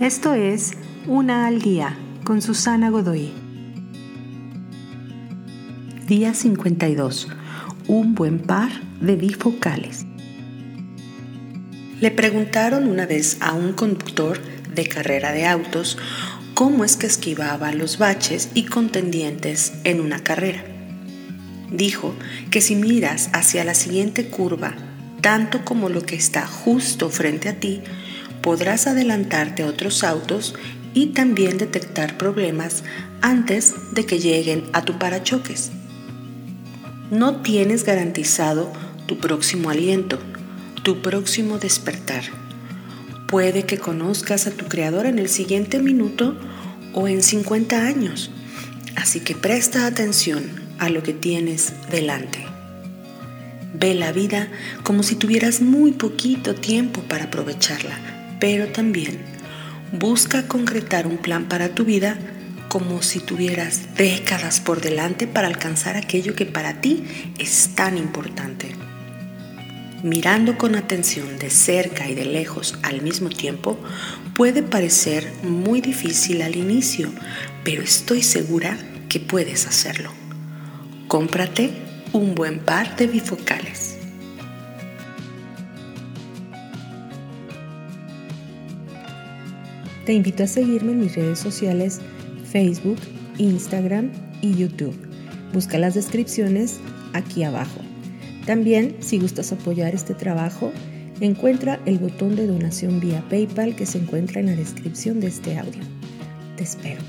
Esto es Una al Día con Susana Godoy. Día 52. Un buen par de bifocales. Le preguntaron una vez a un conductor de carrera de autos cómo es que esquivaba los baches y contendientes en una carrera. Dijo que si miras hacia la siguiente curva, tanto como lo que está justo frente a ti, podrás adelantarte a otros autos y también detectar problemas antes de que lleguen a tu parachoques. No tienes garantizado tu próximo aliento, tu próximo despertar. Puede que conozcas a tu creador en el siguiente minuto o en 50 años, así que presta atención a lo que tienes delante. Ve la vida como si tuvieras muy poquito tiempo para aprovecharla pero también busca concretar un plan para tu vida como si tuvieras décadas por delante para alcanzar aquello que para ti es tan importante. Mirando con atención de cerca y de lejos al mismo tiempo puede parecer muy difícil al inicio, pero estoy segura que puedes hacerlo. Cómprate un buen par de bifocales. Te invito a seguirme en mis redes sociales Facebook, Instagram y YouTube. Busca las descripciones aquí abajo. También, si gustas apoyar este trabajo, encuentra el botón de donación vía PayPal que se encuentra en la descripción de este audio. Te espero.